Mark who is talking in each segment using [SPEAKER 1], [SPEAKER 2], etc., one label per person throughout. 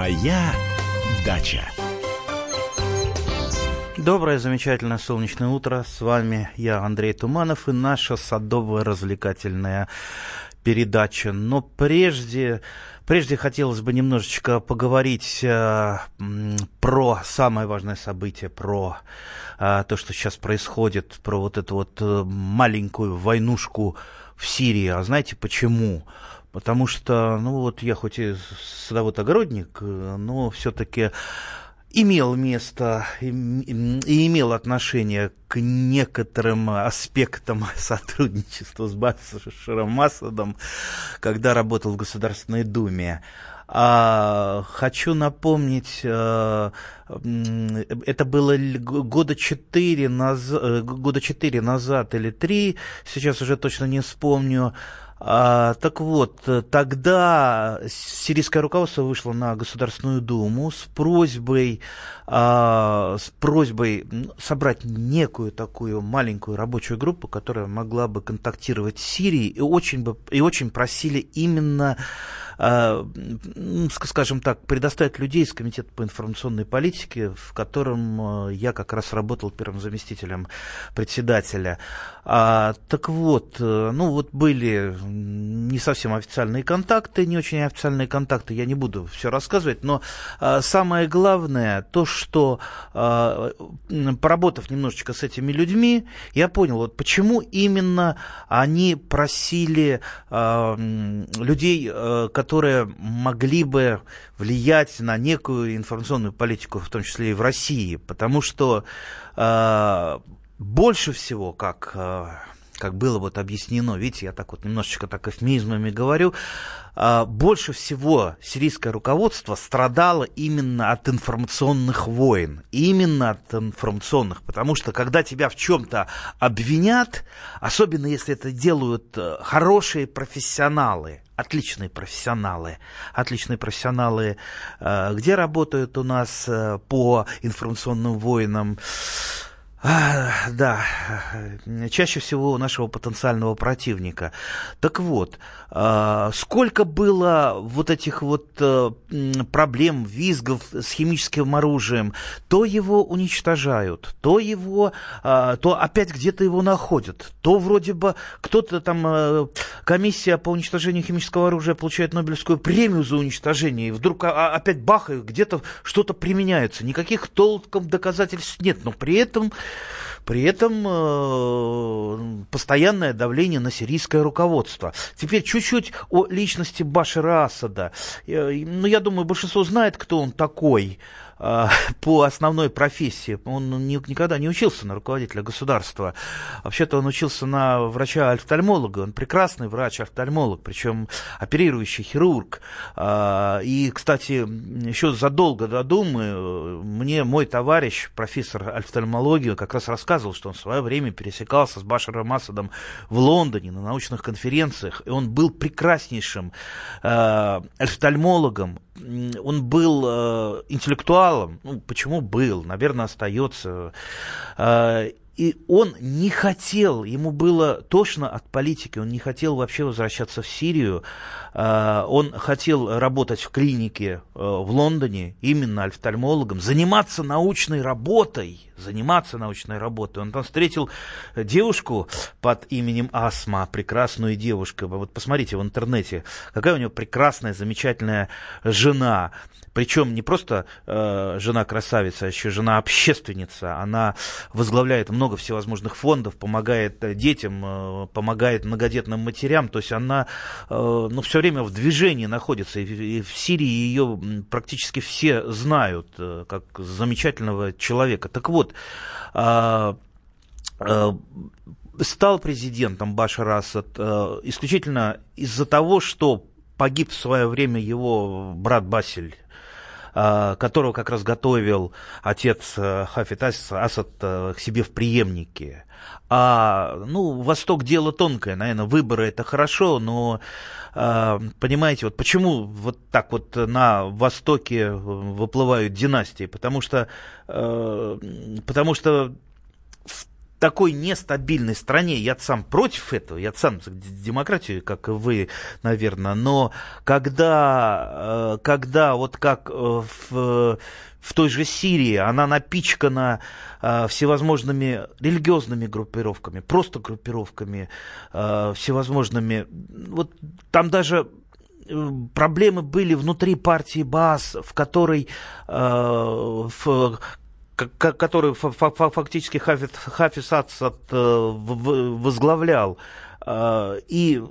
[SPEAKER 1] Моя дача.
[SPEAKER 2] Доброе, замечательное солнечное утро. С вами я, Андрей Туманов, и наша садовая развлекательная передача. Но прежде, прежде хотелось бы немножечко поговорить э, про самое важное событие, про э, то, что сейчас происходит, про вот эту вот э, маленькую войнушку в Сирии. А знаете почему? Потому что, ну вот я хоть и садовод-огородник, э, но все-таки имел место и, имел отношение к некоторым аспектам сотрудничества с Башаром Асадом, когда работал в Государственной Думе. А, хочу напомнить, а, это было года четыре, наз... Э, года четыре назад или три, сейчас уже точно не вспомню, а, так вот, тогда сирийское руководство вышло на Государственную Думу с просьбой, а, с просьбой собрать некую такую маленькую рабочую группу, которая могла бы контактировать с Сирией, и очень, бы, и очень просили именно скажем так, предоставить людей из Комитета по информационной политике, в котором э, я как раз работал первым заместителем председателя. А, так вот, э, ну вот были не совсем официальные контакты, не очень официальные контакты, я не буду все рассказывать, но а, самое главное, то, что а, поработав немножечко с этими людьми, я понял, вот почему именно они просили а, людей, которые которые могли бы влиять на некую информационную политику, в том числе и в России, потому что э, больше всего, как э, как было вот объяснено, видите, я так вот немножечко так эфемизмами говорю, а, больше всего сирийское руководство страдало именно от информационных войн, именно от информационных, потому что когда тебя в чем-то обвинят, особенно если это делают э, хорошие профессионалы, отличные профессионалы, отличные профессионалы, э, где работают у нас э, по информационным войнам, а, да, чаще всего у нашего потенциального противника. Так вот, а, сколько было вот этих вот а, проблем, визгов с химическим оружием, то его уничтожают, то его, а, то опять где-то его находят, то вроде бы кто-то там, а, комиссия по уничтожению химического оружия получает Нобелевскую премию за уничтожение, и вдруг а, опять бахают, где-то что-то применяется, никаких толком доказательств нет, но при этом при этом э, постоянное давление на сирийское руководство. Теперь чуть-чуть о личности Башара Асада. Э, ну, я думаю, большинство знает, кто он такой. А, по основной профессии. Он никогда не учился на руководителя государства. Вообще-то он учился на врача-офтальмолога. Он прекрасный врач-офтальмолог, причем оперирующий хирург. А, и, кстати, еще задолго до Думы мне мой товарищ, профессор офтальмологии, как раз рассказывал, что он в свое время пересекался с Башаром Асадом в Лондоне на научных конференциях. И он был прекраснейшим а, офтальмологом, он был э, интеллектуалом, ну, почему был, наверное, остается. Э, и он не хотел, ему было тошно от политики, он не хотел вообще возвращаться в Сирию. Э, он хотел работать в клинике э, в Лондоне, именно офтальмологом, заниматься научной работой, заниматься научной работой. Он там встретил девушку под именем Асма, прекрасную девушку. Вот посмотрите в интернете, какая у него прекрасная, замечательная жена. Причем не просто э, жена красавица, а еще жена общественница. Она возглавляет много всевозможных фондов, помогает детям, э, помогает многодетным матерям. То есть она э, ну, все время в движении находится. И, в Сирии ее практически все знают э, как замечательного человека. Так вот, вот, э, стал президентом Башар Асад э, исключительно из-за того, что погиб в свое время его брат Басиль которого как раз готовил отец Хафит Асад к себе в преемнике. А, ну, Восток дело тонкое, наверное, выборы это хорошо, но а, понимаете, вот почему вот так вот на Востоке выплывают династии? Потому что, э, потому что такой нестабильной стране, я сам против этого, я сам за демократию, как и вы, наверное, но когда, э, когда вот как э, в, в той же Сирии она напичкана э, всевозможными религиозными группировками, просто группировками, всевозможными, вот там даже проблемы были внутри партии БАС, в которой в который фактически Хафиз, Хафиз Асад э, возглавлял. Э, и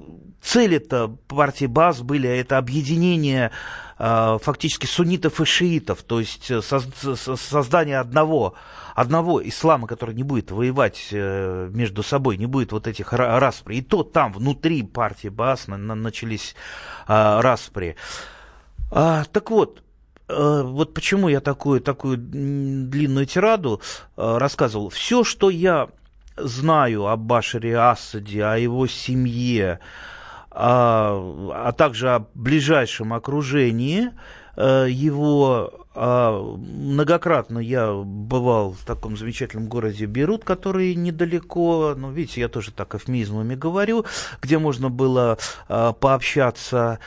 [SPEAKER 2] цели-то партии БАС были это объединение э, фактически суннитов и шиитов, то есть создание одного, одного ислама, который не будет воевать между собой, не будет вот этих распри. И то там, внутри партии БАС начались распри. А, так вот, вот почему я такую, такую длинную тираду э, рассказывал. Все, что я знаю о Башаре Асаде, о его семье, а, а также о ближайшем окружении э, его, а, многократно я бывал в таком замечательном городе Берут, который недалеко, ну, видите, я тоже так эвфемизмами говорю, где можно было пообщаться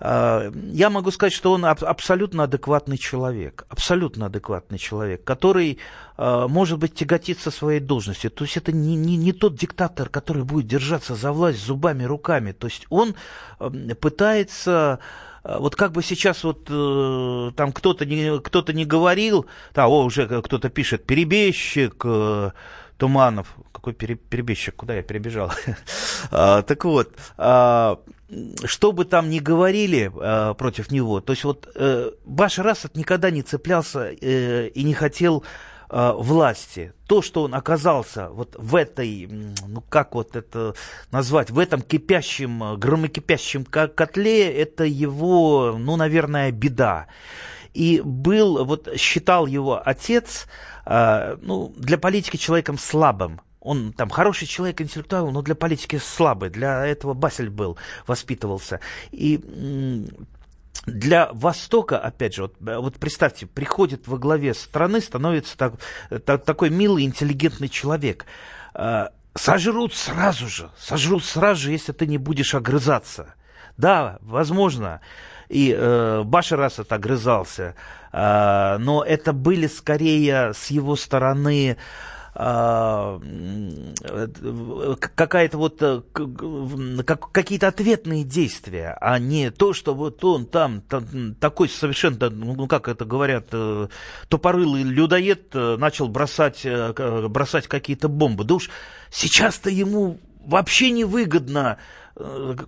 [SPEAKER 2] Э, я могу сказать, что он абсолютно адекватный человек, абсолютно адекватный человек, который, э, может быть, тяготится своей должностью. То есть это не, не, не тот диктатор, который будет держаться за власть зубами, руками. То есть он пытается вот как бы сейчас вот э, там кто-то не, кто-то не говорил, да, о, уже кто-то пишет, перебежчик, э, Туманов, какой перебежчик, куда я перебежал? а, так вот, а, что бы там ни говорили а, против него, то есть вот э, Башар Асад никогда не цеплялся э, и не хотел э, власти. То, что он оказался вот в этой, ну как вот это назвать, в этом кипящем, громокипящем котле, это его, ну, наверное, беда. И был, вот считал его отец, э, ну, для политики человеком слабым. Он там хороший человек, интеллектуал, но для политики слабый. Для этого Басель был, воспитывался. И для Востока, опять же, вот, вот представьте, приходит во главе страны, становится так, так, такой милый, интеллигентный человек. А, сожрут сразу же, сожрут сразу же, если ты не будешь огрызаться. Да, возможно, и э, Башар Асад огрызался, э, но это были скорее с его стороны какая-то вот э, как, какие-то ответные действия, а не то, что вот он там, там такой совершенно, ну как это говорят, э, тупорылый людоед э, начал бросать, бросать какие-то бомбы. Да уж сейчас-то ему вообще невыгодно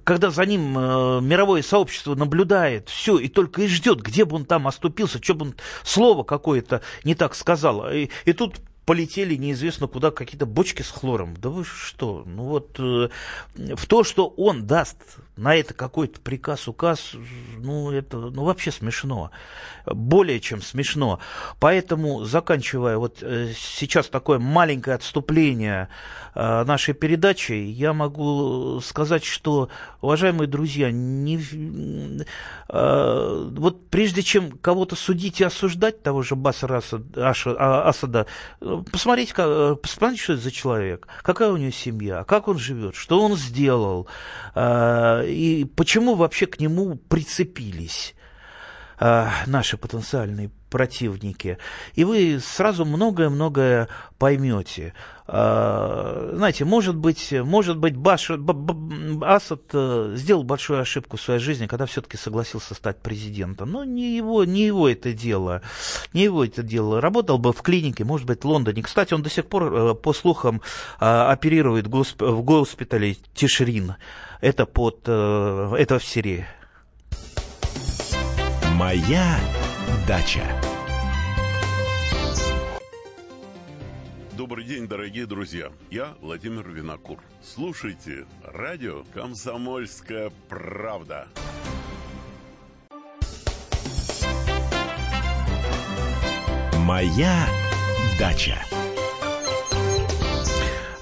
[SPEAKER 2] когда за ним мировое сообщество наблюдает, все, и только и ждет, где бы он там оступился, что бы он слово какое-то не так сказал. И, и тут полетели неизвестно куда какие-то бочки с хлором. Да вы что? Ну вот э, в то, что он даст на это какой-то приказ, указ, ну это ну, вообще смешно. Более чем смешно. Поэтому, заканчивая вот э, сейчас такое маленькое отступление э, нашей передачи, я могу сказать, что, уважаемые друзья, не, э, вот прежде чем кого-то судить и осуждать, того же Басара Асада, Асада, посмотрите, посмотрите, что это за человек, какая у него семья, как он живет, что он сделал, и почему вообще к нему прицепились э, наши потенциальные противники. И вы сразу многое-многое поймете. А, знаете, может быть, может быть Баш, Асад э, сделал большую ошибку в своей жизни, когда все-таки согласился стать президентом. Но не его, не его это дело. Не его это дело. Работал бы в клинике, может быть, в Лондоне. Кстати, он до сих пор, э, по слухам, оперирует в госпитале Тишрин. Это, под, э, это в Сирии.
[SPEAKER 1] Моя дача.
[SPEAKER 3] Добрый день, дорогие друзья. Я Владимир Винокур. Слушайте радио «Комсомольская правда».
[SPEAKER 1] Моя дача.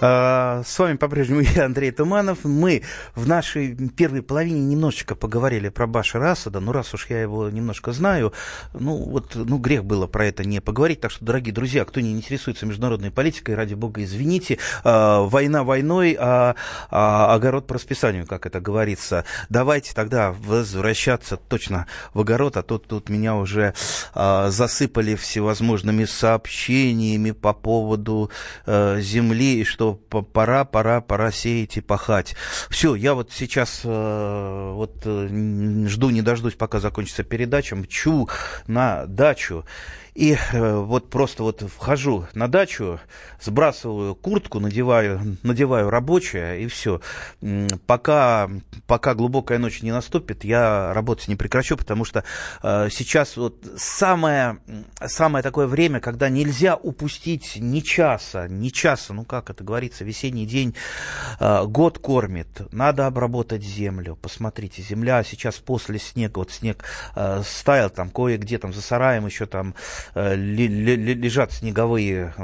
[SPEAKER 2] А, с вами по-прежнему я, Андрей Туманов. Мы в нашей первой половине немножечко поговорили про Башара Асада. Ну, раз уж я его немножко знаю, ну, вот, ну, грех было про это не поговорить. Так что, дорогие друзья, кто не интересуется международной политикой, ради бога, извините. А, война войной, а, а огород по расписанию, как это говорится. Давайте тогда возвращаться точно в огород, а то тут меня уже засыпали всевозможными сообщениями по поводу а, земли, что пора, пора, пора сеять и пахать. Все, я вот сейчас э, вот э, жду, не дождусь, пока закончится передача, мчу на дачу. И э, вот просто вот вхожу на дачу, сбрасываю куртку, надеваю, надеваю рабочее, и все. Пока, пока глубокая ночь не наступит, я работать не прекращу, потому что э, сейчас вот самое, самое такое время, когда нельзя упустить ни часа, ни часа, ну как это говорится, весенний день, э, год кормит, надо обработать землю. Посмотрите, земля сейчас после снега, вот снег э, стаял там кое-где там за сараем еще там Э, лежат снеговые,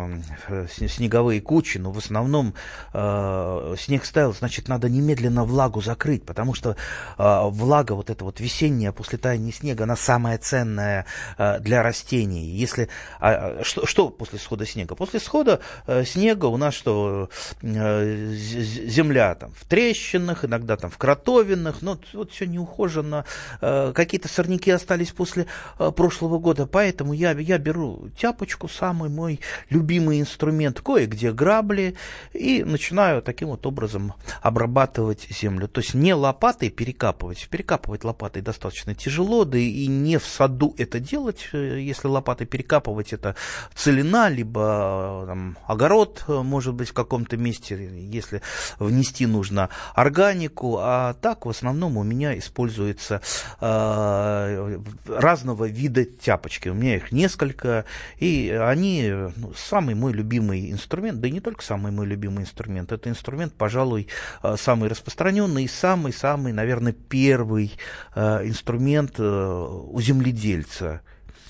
[SPEAKER 2] э, снеговые кучи, но в основном э, снег стаял, значит, надо немедленно влагу закрыть, потому что влага вот эта вот весенняя после таяния снега, она самая ценная для растений. Если, а, что, что после схода снега? После схода снега у нас что, земля там в трещинах, иногда там в кротовинах, но вот все неухоженно, какие-то сорняки остались после прошлого года, поэтому я, я беру тяпочку, самый мой любимый инструмент, кое-где грабли, и начинаю таким вот образом обрабатывать землю. То есть не лопатой перекапывать. Перекапывать лопатой достаточно тяжело, да и не в саду это делать. Если лопатой перекапывать, это целина, либо там, огород, может быть, в каком-то месте, если внести нужно органику. А так в основном у меня используется э, разного вида тяпочки. У меня их несколько и они ну, самый мой любимый инструмент, да и не только самый мой любимый инструмент, это инструмент, пожалуй, э, самый распространенный и самый-самый, наверное, первый э, инструмент э, у земледельца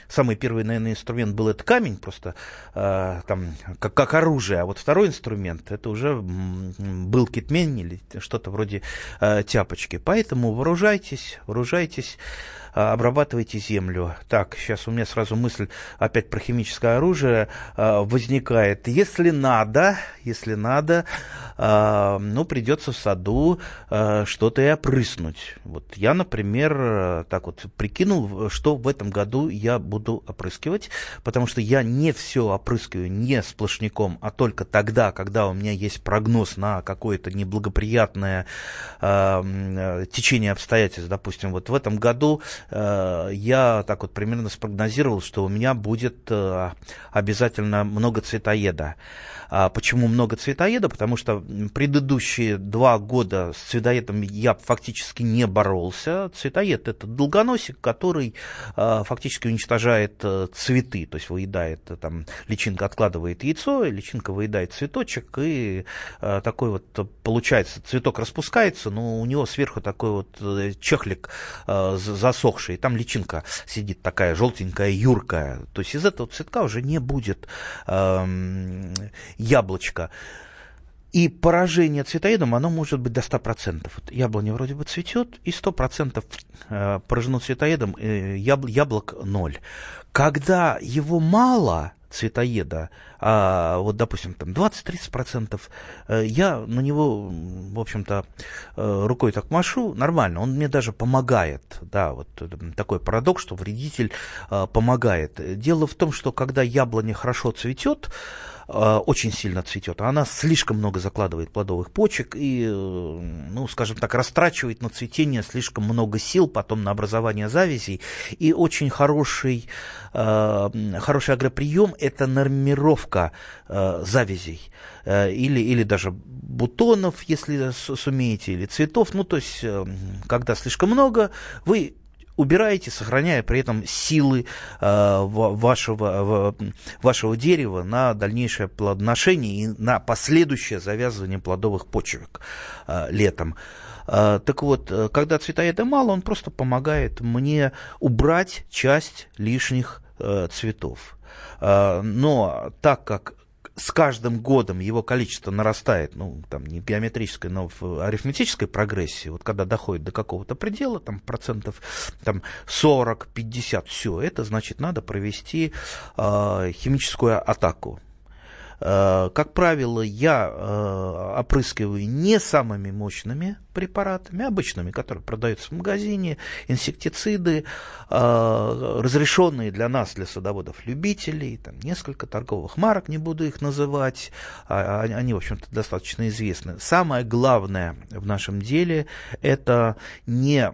[SPEAKER 2] самый первый, наверное, инструмент был это камень, просто э, там как, как оружие, а вот второй инструмент это уже был китмень или что-то вроде э, тяпочки. Поэтому вооружайтесь, вооружайтесь. А, обрабатывайте землю. Так, сейчас у меня сразу мысль опять про химическое оружие а, возникает. Если надо, если надо, ну, придется в саду что-то и опрыснуть. Вот я, например, так вот прикинул, что в этом году я буду опрыскивать, потому что я не все опрыскиваю не сплошняком, а только тогда, когда у меня есть прогноз на какое-то неблагоприятное течение обстоятельств. Допустим, вот в этом году Э, я так вот примерно спрогнозировал, что у меня будет э, обязательно много цветоеда. А почему много цветоеда? Потому что предыдущие два года с цветоедом я фактически не боролся. Цветоед – это долгоносик, который а, фактически уничтожает а, цветы, то есть выедает, там, личинка откладывает яйцо, личинка выедает цветочек, и а, такой вот получается, цветок распускается, но у него сверху такой вот э, чехлик а, засохший, там личинка сидит такая желтенькая, юркая. То есть из этого цветка уже не будет а, яблочко. И поражение цветоедом, оно может быть до 100%. Вот яблоня вроде бы цветет, и 100% э, поражено цветоедом, э, яблок ноль. Когда его мало, цветоеда, а вот, допустим, там 20-30%, э, я на него, в общем-то, рукой так машу, нормально, он мне даже помогает, да, вот такой парадокс, что вредитель помогает. Дело в том, что когда яблоня хорошо цветет, Э, очень сильно цветет. Она слишком много закладывает плодовых почек и, э, ну, скажем так, растрачивает на цветение слишком много сил, потом на образование завязей. И очень хороший, э, хороший агроприем – это нормировка завязей или, или даже бутонов, если сумеете, или цветов. Ну, то есть, когда слишком много, вы убираете, сохраняя при этом силы э, вашего, вашего дерева на дальнейшее плодоношение и на последующее завязывание плодовых почек э, летом. Э, так вот, э, когда цветоеда мало, он просто помогает мне убрать часть лишних э, цветов. Но так как с каждым годом его количество нарастает, ну, там, не геометрической, но в арифметической прогрессии, вот когда доходит до какого-то предела, там, процентов там, 40-50, все, это значит, надо провести э, химическую атаку. Э, как правило, я э, опрыскиваю не самыми мощными препаратами, обычными, которые продаются в магазине, инсектициды, э, разрешенные для нас, для садоводов-любителей, там несколько торговых марок, не буду их называть, а, они, в общем-то, достаточно известны. Самое главное в нашем деле – это не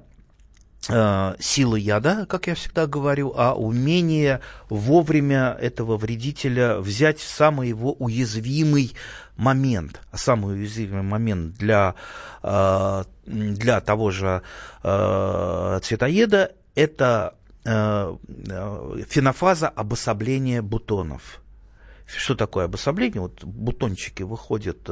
[SPEAKER 2] Э, силы яда, как я всегда говорю, а умение вовремя этого вредителя взять в самый его уязвимый момент. А самый уязвимый момент для, э, для того же э, цветоеда – это фенофаза обособления бутонов. Что такое обособление? Вот бутончики выходят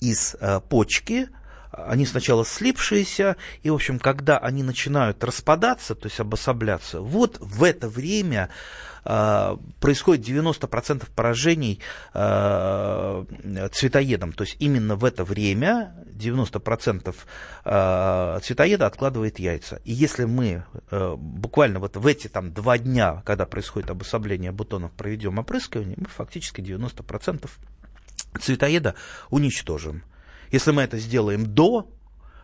[SPEAKER 2] из почки, они сначала слипшиеся, и, в общем, когда они начинают распадаться, то есть обособляться, вот в это время э, происходит 90% поражений э, цветоедом. То есть именно в это время 90% э, цветоеда откладывает яйца. И если мы э, буквально вот в эти там, два дня, когда происходит обособление бутонов, проведем опрыскивание, мы фактически 90% цветоеда уничтожим. Если мы это сделаем до,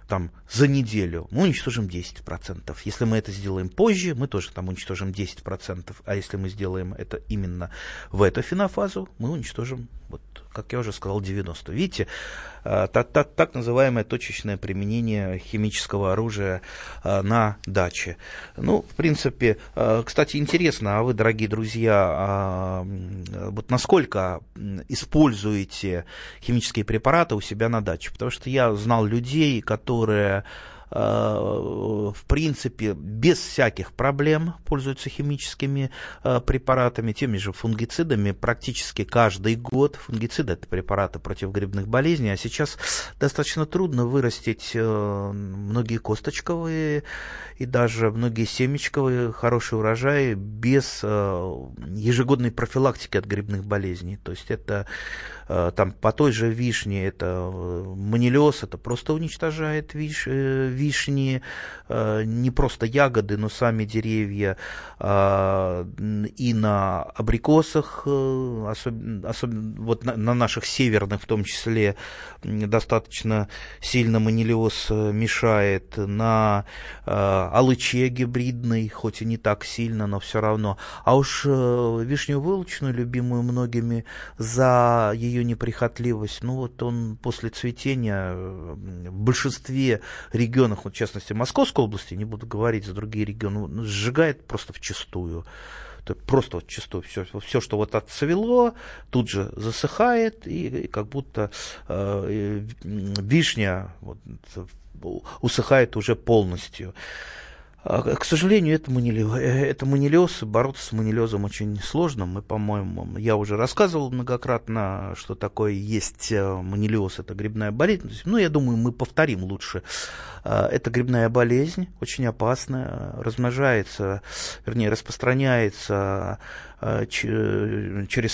[SPEAKER 2] там, за неделю, мы уничтожим 10%. Если мы это сделаем позже, мы тоже там уничтожим 10%. А если мы сделаем это именно в эту фенофазу, мы уничтожим вот как я уже сказал, 90. Видите, э, так, так, так называемое точечное применение химического оружия э, на даче. Ну, в принципе, э, кстати, интересно, а вы, дорогие друзья, а, вот насколько используете химические препараты у себя на даче? Потому что я знал людей, которые в принципе, без всяких проблем пользуются химическими э, препаратами, теми же фунгицидами практически каждый год. Фунгициды – это препараты против грибных болезней, а сейчас достаточно трудно вырастить э, многие косточковые и даже многие семечковые хорошие урожаи без ежегодной профилактики от грибных болезней. То есть это там по той же вишне, это манилиоз, это просто уничтожает виш, вишни, э, не просто ягоды, но сами деревья, э, и на абрикосах, э, особенно, особенно вот на, на наших северных в том числе, достаточно сильно манилиоз мешает, на алыче гибридной, хоть и не так сильно, но все равно. А уж вишню вылочную, любимую многими, за ее неприхотливость, ну вот он после цветения в большинстве регионов вот, в частности, Московской области, не буду говорить за другие регионы, сжигает просто вчистую. То просто вот чистую все, все, что вот отцвело, тут же засыхает, и, и как будто э, вишня вот, усыхает уже полностью. А, к сожалению, это, манилиоз, э, это манилиоз, бороться с манилиозом очень сложно. Мы, по-моему, я уже рассказывал многократно, что такое есть э, манилиоз, это грибная болезнь. Ну, я думаю, мы повторим лучше. А, это грибная болезнь, очень опасная, размножается, вернее, распространяется через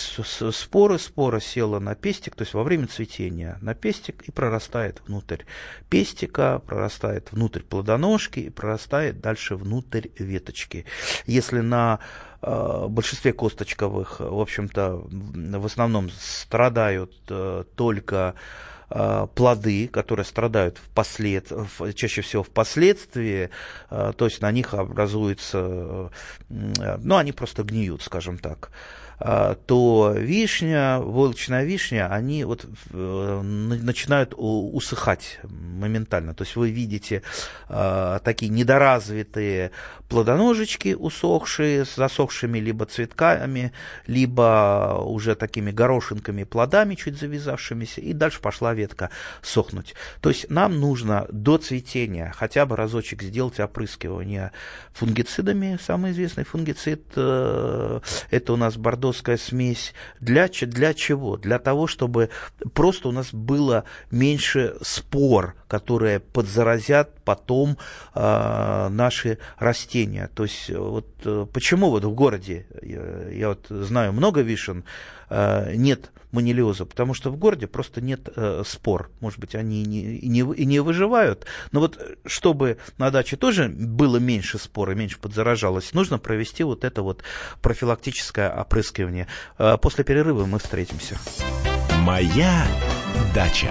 [SPEAKER 2] споры. Спора села на пестик, то есть во время цветения на пестик и прорастает внутрь пестика, прорастает внутрь плодоножки и прорастает дальше внутрь веточки. Если на а, большинстве косточковых, в общем-то, в основном страдают э, только Э, плоды, которые страдают впослед... чаще всего впоследствии, э, то есть на них образуется, э, ну, они просто гниют, скажем так. А, то вишня, войлочная вишня, они вот э, начинают усыхать моментально. То есть вы видите а, такие недоразвитые плодоножечки усохшие, с засохшими либо цветками, либо уже такими горошинками, плодами чуть завязавшимися, и дальше пошла ветка сохнуть. То есть нам нужно до цветения хотя бы разочек сделать опрыскивание фунгицидами. Самый известный фунгицид э, это у нас бордо бордоская смесь. Для, для чего? Для того, чтобы просто у нас было меньше спор, которые подзаразят потом э, наши растения. То есть вот почему вот в городе, я, я вот знаю много вишен, э, нет манилиоза, потому что в городе просто нет э, спор. Может быть, они и не, и, не, и не выживают. Но вот чтобы на даче тоже было меньше спора, меньше подзаражалось, нужно провести вот это вот профилактическое опрыскивание. Э, после перерыва мы встретимся.
[SPEAKER 1] Моя дача.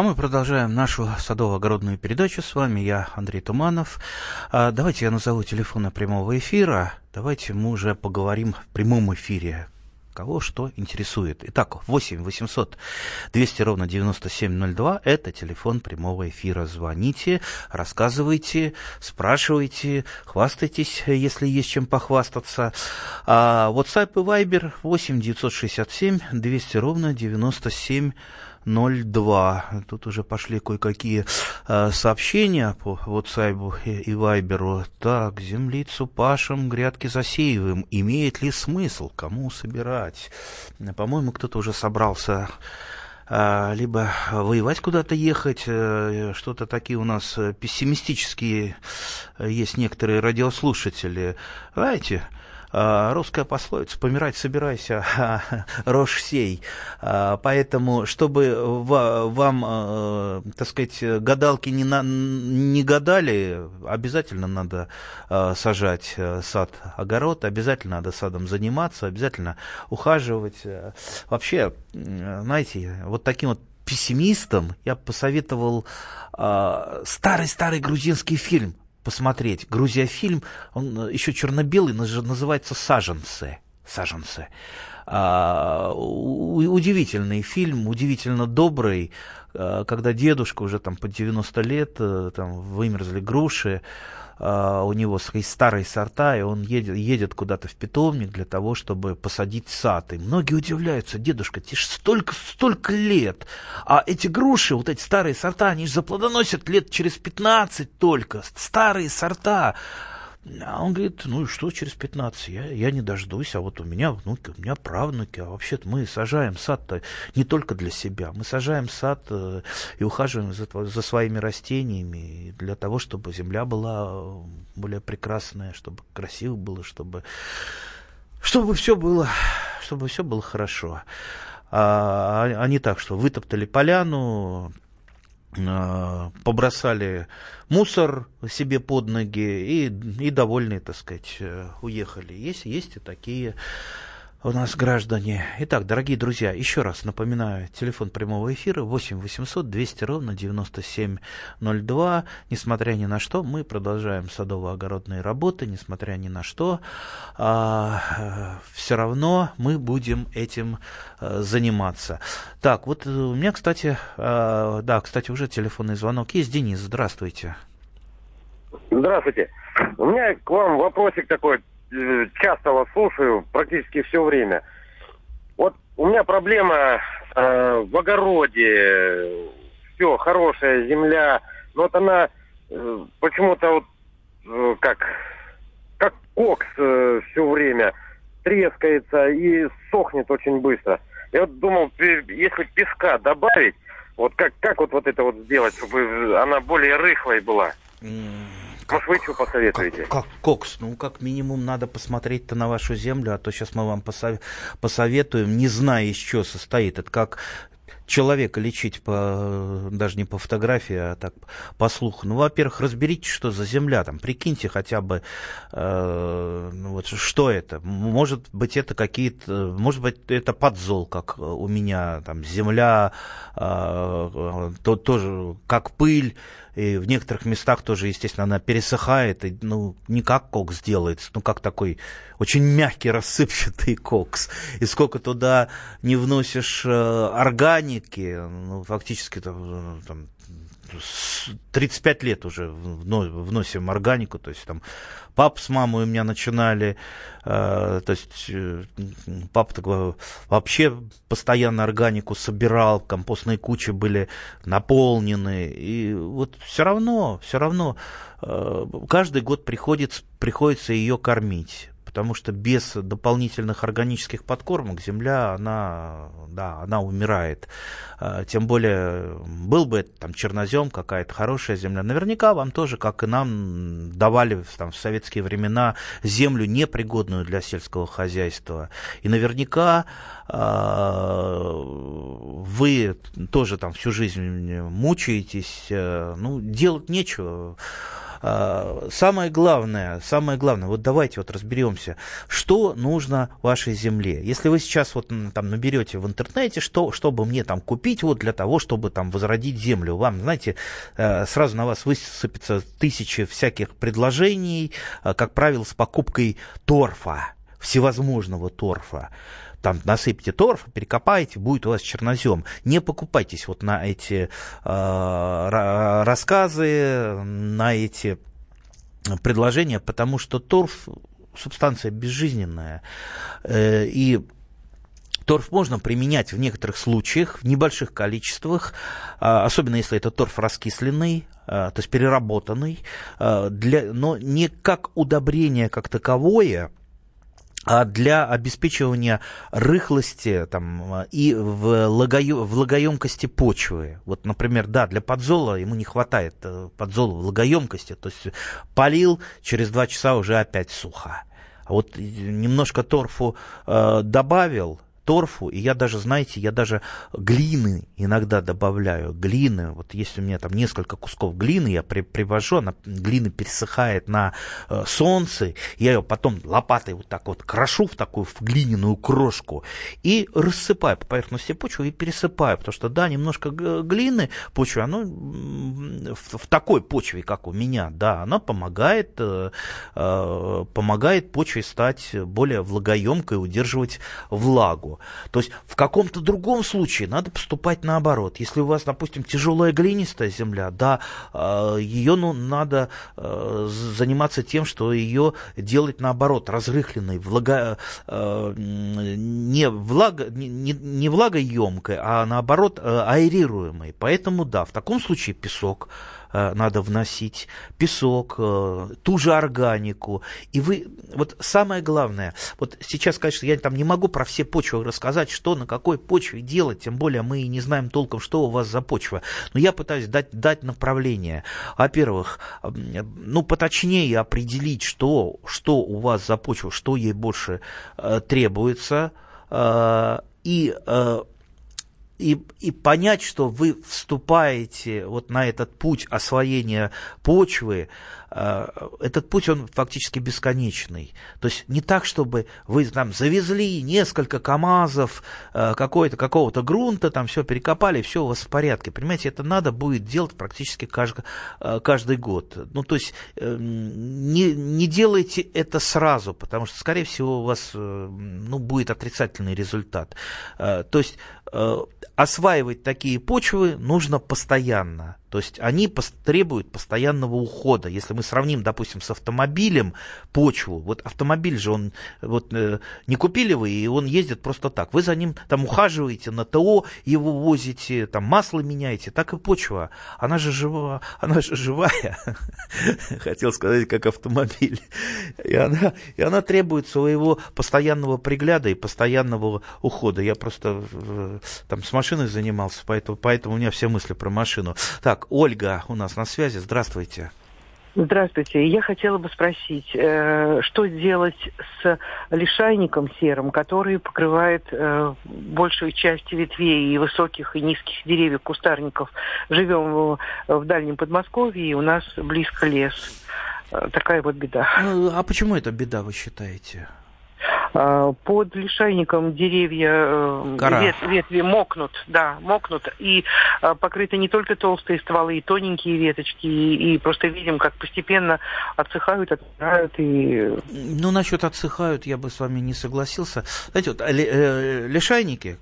[SPEAKER 2] А мы продолжаем нашу садово-огородную передачу. С вами я, Андрей Туманов. А, давайте я назову телефоны прямого эфира. Давайте мы уже поговорим в прямом эфире кого что интересует. Итак, 8 800 200 ровно 9702 – это телефон прямого эфира. Звоните, рассказывайте, спрашивайте, хвастайтесь, если есть чем похвастаться. А WhatsApp и Viber 8 967 200 ровно 9702. 02. Тут уже пошли кое-какие э, сообщения по WhatsApp и Viber. Так, землицу пашем, грядки засеиваем. Имеет ли смысл? Кому собирать? По-моему, кто-то уже собрался либо воевать куда-то ехать, что-то такие у нас пессимистические есть некоторые радиослушатели. Знаете, русская пословица «помирать собирайся, а рожь сей». А, поэтому, чтобы вам, а, так сказать, гадалки не, на, не гадали, обязательно надо сажать э, сад, огород, обязательно надо садом заниматься, обязательно ухаживать. Вообще, знаете, вот таким вот пессимистам я посоветовал старый-старый грузинский фильм посмотреть. Грузия фильм, он э, еще черно-белый, называется «Саженцы». «Саженцы». А, удивительный фильм, удивительно добрый, а, когда дедушка уже там по 90 лет, э, там вымерзли груши, Uh, у него свои старые сорта, и он едет, едет куда-то в питомник для того, чтобы посадить сад. И многие удивляются, дедушка, тебе же столько, столько лет, а эти груши, вот эти старые сорта, они же заплодоносят лет через 15 только, старые сорта. А он говорит, ну и что через 15? Я, я не дождусь, а вот у меня внуки, у меня правнуки. А вообще-то мы сажаем сад-то не только для себя. Мы сажаем сад э, и ухаживаем за, за своими растениями для того, чтобы земля была более прекрасная, чтобы красиво было, чтобы, чтобы все было, чтобы все было хорошо. А, а, а не так, что вытоптали поляну, побросали мусор себе под ноги и, и довольные, так сказать, э, уехали. Есть, есть и такие у нас граждане. Итак, дорогие друзья, еще раз напоминаю, телефон прямого эфира 8 800 200 ровно 9702. Несмотря ни на что, мы продолжаем садово-огородные работы, несмотря ни на что, а, все равно мы будем этим а, заниматься. Так, вот у меня, кстати, а, да, кстати, уже телефонный звонок есть. Денис, здравствуйте.
[SPEAKER 4] Здравствуйте. У меня к вам вопросик такой Э, часто вас слушаю, практически все время. Вот у меня проблема э, в огороде, все, хорошая земля, но вот она э, почему-то вот э, как, как кокс э, все время трескается и сохнет очень быстро. Я вот думал, если песка добавить, вот как, как вот, вот это вот сделать, чтобы она более рыхлой была? Может, вы что посоветуете?
[SPEAKER 2] Как, как кокс? Ну, как минимум, надо посмотреть-то на вашу землю, а то сейчас мы вам посоветуем, не зная, из чего состоит. Это как человека лечить по, даже не по фотографии, а так по слуху. Ну, во-первых, разберитесь, что за земля там, прикиньте хотя бы, э, ну, вот что это. Может быть, это какие-то, может быть, это подзол, как у меня, там, земля, э, то, тоже как пыль, и в некоторых местах тоже, естественно, она пересыхает, и, ну, не как кокс делается, ну, как такой очень мягкий рассыпчатый кокс. И сколько туда не вносишь э, органики, ну, фактически там, там 35 лет уже вносим органику, то есть там пап с мамой у меня начинали, э, то есть э, папа такой, вообще постоянно органику собирал, компостные кучи были наполнены, и вот все равно, все равно э, каждый год приходится, приходится ее кормить потому что без дополнительных органических подкормок земля, она, да, она умирает. А, тем более, был бы там чернозем, какая-то хорошая земля, наверняка вам тоже, как и нам, давали там, в советские времена землю непригодную для сельского хозяйства. И наверняка а, вы тоже там всю жизнь мучаетесь, э, ну, делать нечего. А, самое главное, самое главное, вот давайте вот разберемся, что нужно вашей земле. Если вы сейчас вот там наберете в интернете, что, чтобы мне там купить вот для того, чтобы там возродить землю, вам, знаете, э, сразу на вас высыпется тысячи всяких предложений, э, как правило, с покупкой торфа, всевозможного торфа там насыпьте торф, перекопайте, будет у вас чернозем. Не покупайтесь вот на эти э, рассказы, на эти предложения, потому что торф субстанция безжизненная. Э, и Торф можно применять в некоторых случаях, в небольших количествах, а, особенно если это торф раскисленный, а, то есть переработанный, для, но не как удобрение как таковое, для обеспечивания рыхлости там, и влагоемкости почвы. Вот, например, да, для подзола ему не хватает э, подзола влагоемкости, то есть полил, через два часа уже опять сухо. А вот немножко торфу э, добавил, торфу, и я даже, знаете, я даже глины иногда добавляю, глины, вот если у меня там несколько кусков глины, я при, привожу, она, глина пересыхает на э, солнце, я ее потом лопатой вот так вот крошу в такую в глиняную крошку и рассыпаю по поверхности почвы и пересыпаю, потому что, да, немножко глины почвы, оно в, в такой почве, как у меня, да, она помогает, э, э, помогает почве стать более влагоемкой, удерживать влагу. То есть в каком-то другом случае надо поступать наоборот. Если у вас, допустим, тяжелая глинистая земля, да, э, ее ну, надо э, заниматься тем, что ее делать наоборот, разрыхленной, влага, э, не, влага, не, не влагоемкой, а наоборот аэрируемой. Поэтому да, в таком случае песок надо вносить, песок, э, ту же органику. И вы, вот самое главное, вот сейчас, конечно, я там не могу про все почвы рассказать, что на какой почве делать, тем более мы и не знаем толком, что у вас за почва. Но я пытаюсь дать, дать направление. Во-первых, ну, поточнее определить, что, что у вас за почва, что ей больше э, требуется, э, и э, и, и понять, что вы вступаете вот на этот путь освоения почвы, этот путь, он фактически бесконечный. То есть не так, чтобы вы там завезли несколько КАМАЗов э, какой-то, какого-то грунта, там все перекопали, все у вас в порядке. Понимаете, это надо будет делать практически каждый, э, каждый год. Ну, то есть не, не делайте это сразу, потому что, скорее всего, у вас ну, будет отрицательный результат. То есть осваивать такие почвы нужно постоянно. То есть они требуют постоянного ухода. Если мы сравним, допустим, с автомобилем почву, вот автомобиль же он, вот э, не купили вы, и он ездит просто так. Вы за ним там ухаживаете, на ТО его возите, там масло меняете, так и почва. Она же жива, она же живая, хотел сказать, как автомобиль. И она, и она требует своего постоянного пригляда и постоянного ухода. Я просто э, там с машиной занимался, поэтому, поэтому у меня все мысли про машину. Так, так, Ольга у нас на связи. Здравствуйте.
[SPEAKER 5] Здравствуйте. Я хотела бы спросить, э, что делать с лишайником серым, который покрывает э, большую часть ветвей и высоких и низких деревьев, кустарников. Живем в, в дальнем Подмосковье, и у нас близко лес. Э, такая вот беда.
[SPEAKER 2] Ну, а почему это беда, вы считаете?
[SPEAKER 5] А, под лишайником деревья, э, вет, ветви мокнут, да, мокнут, и а, покрыты не только толстые стволы, и тоненькие веточки, и, и просто видим, как постепенно отсыхают, отмирают. И...
[SPEAKER 2] Ну, насчет отсыхают я бы с вами не согласился. Знаете, вот э, лишайники,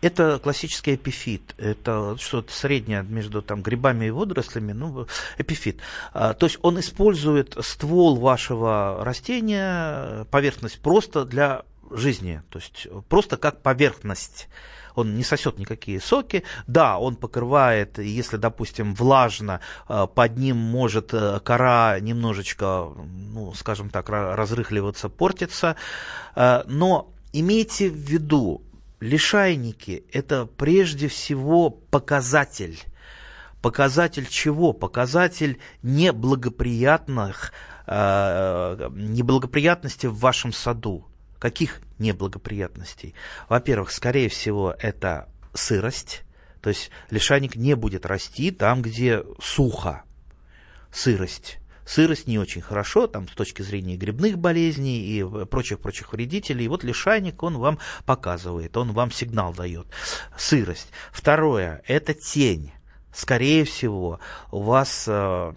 [SPEAKER 2] Это классический эпифит. Это что-то среднее между там, грибами и водорослями, ну, эпифит. А, то есть он использует ствол вашего растения, поверхность просто для жизни, то есть просто как поверхность он не сосет никакие соки. Да, он покрывает, если, допустим, влажно, э, под ним может э, кора немножечко, ну, скажем так, разрыхливаться, портиться. Э, но имейте в виду, лишайники – это прежде всего показатель. Показатель чего? Показатель неблагоприятных, неблагоприятностей в вашем саду. Каких неблагоприятностей? Во-первых, скорее всего, это сырость, то есть лишайник не будет расти там, где сухо, сырость. Сырость не очень хорошо, там с точки зрения грибных болезней и прочих-прочих вредителей. И вот лишайник, он вам показывает, он вам сигнал дает. Сырость. Второе, это тень скорее всего, у вас э,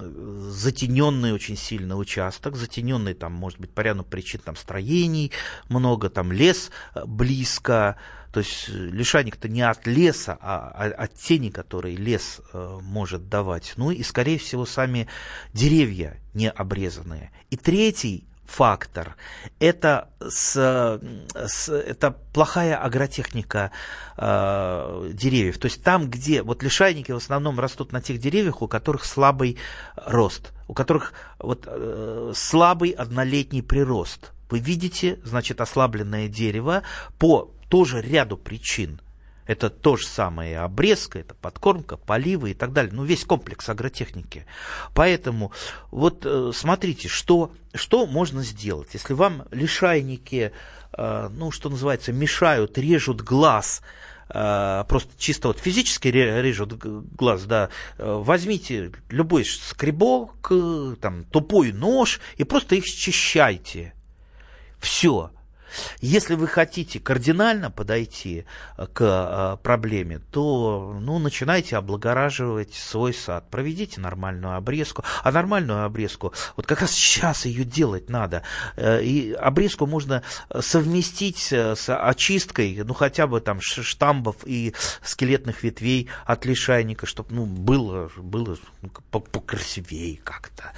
[SPEAKER 2] затененный очень сильно участок, затененный там, может быть, по ряду причин там строений много, там лес э, близко, то есть лишайник-то не от леса, а от тени, которые лес э, может давать. Ну и, скорее всего, сами деревья не обрезанные. И третий фактор. Это, с, с, это плохая агротехника э, деревьев. То есть там, где вот лишайники в основном растут на тех деревьях, у которых слабый рост, у которых вот, э, слабый однолетний прирост. Вы видите, значит, ослабленное дерево по тоже ряду причин – это то же самое обрезка, это подкормка, поливы и так далее. Ну, весь комплекс агротехники. Поэтому вот э, смотрите, что, что можно сделать. Если вам лишайники, э, ну, что называется, мешают, режут глаз, э, просто чисто вот физически режут глаз, да, возьмите любой скребок, там, тупой нож и просто их счищайте. Все. Если вы хотите кардинально подойти э, к э, проблеме, то ну, начинайте облагораживать свой сад. Проведите нормальную обрезку. А нормальную обрезку, вот как раз сейчас ее делать надо. Э, и обрезку можно совместить с очисткой, ну хотя бы там штамбов и скелетных ветвей от лишайника, чтобы ну, было, было ну, покрасивее как-то.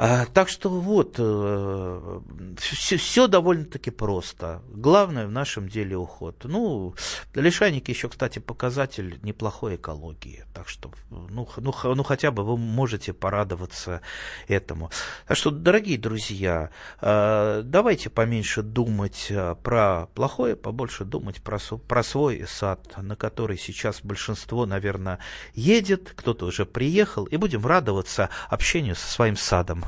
[SPEAKER 2] А, так что вот, все, э, все довольно-таки просто. Главное в нашем деле уход. Ну, лишайники еще, кстати, показатель неплохой экологии. Так что, ну, ну, ну хотя бы вы можете порадоваться этому. Так что, дорогие друзья, э, давайте поменьше думать э, про плохое, побольше думать про, про свой сад, на который сейчас большинство, наверное, едет, кто-то уже приехал, и будем радоваться общению со своим садом.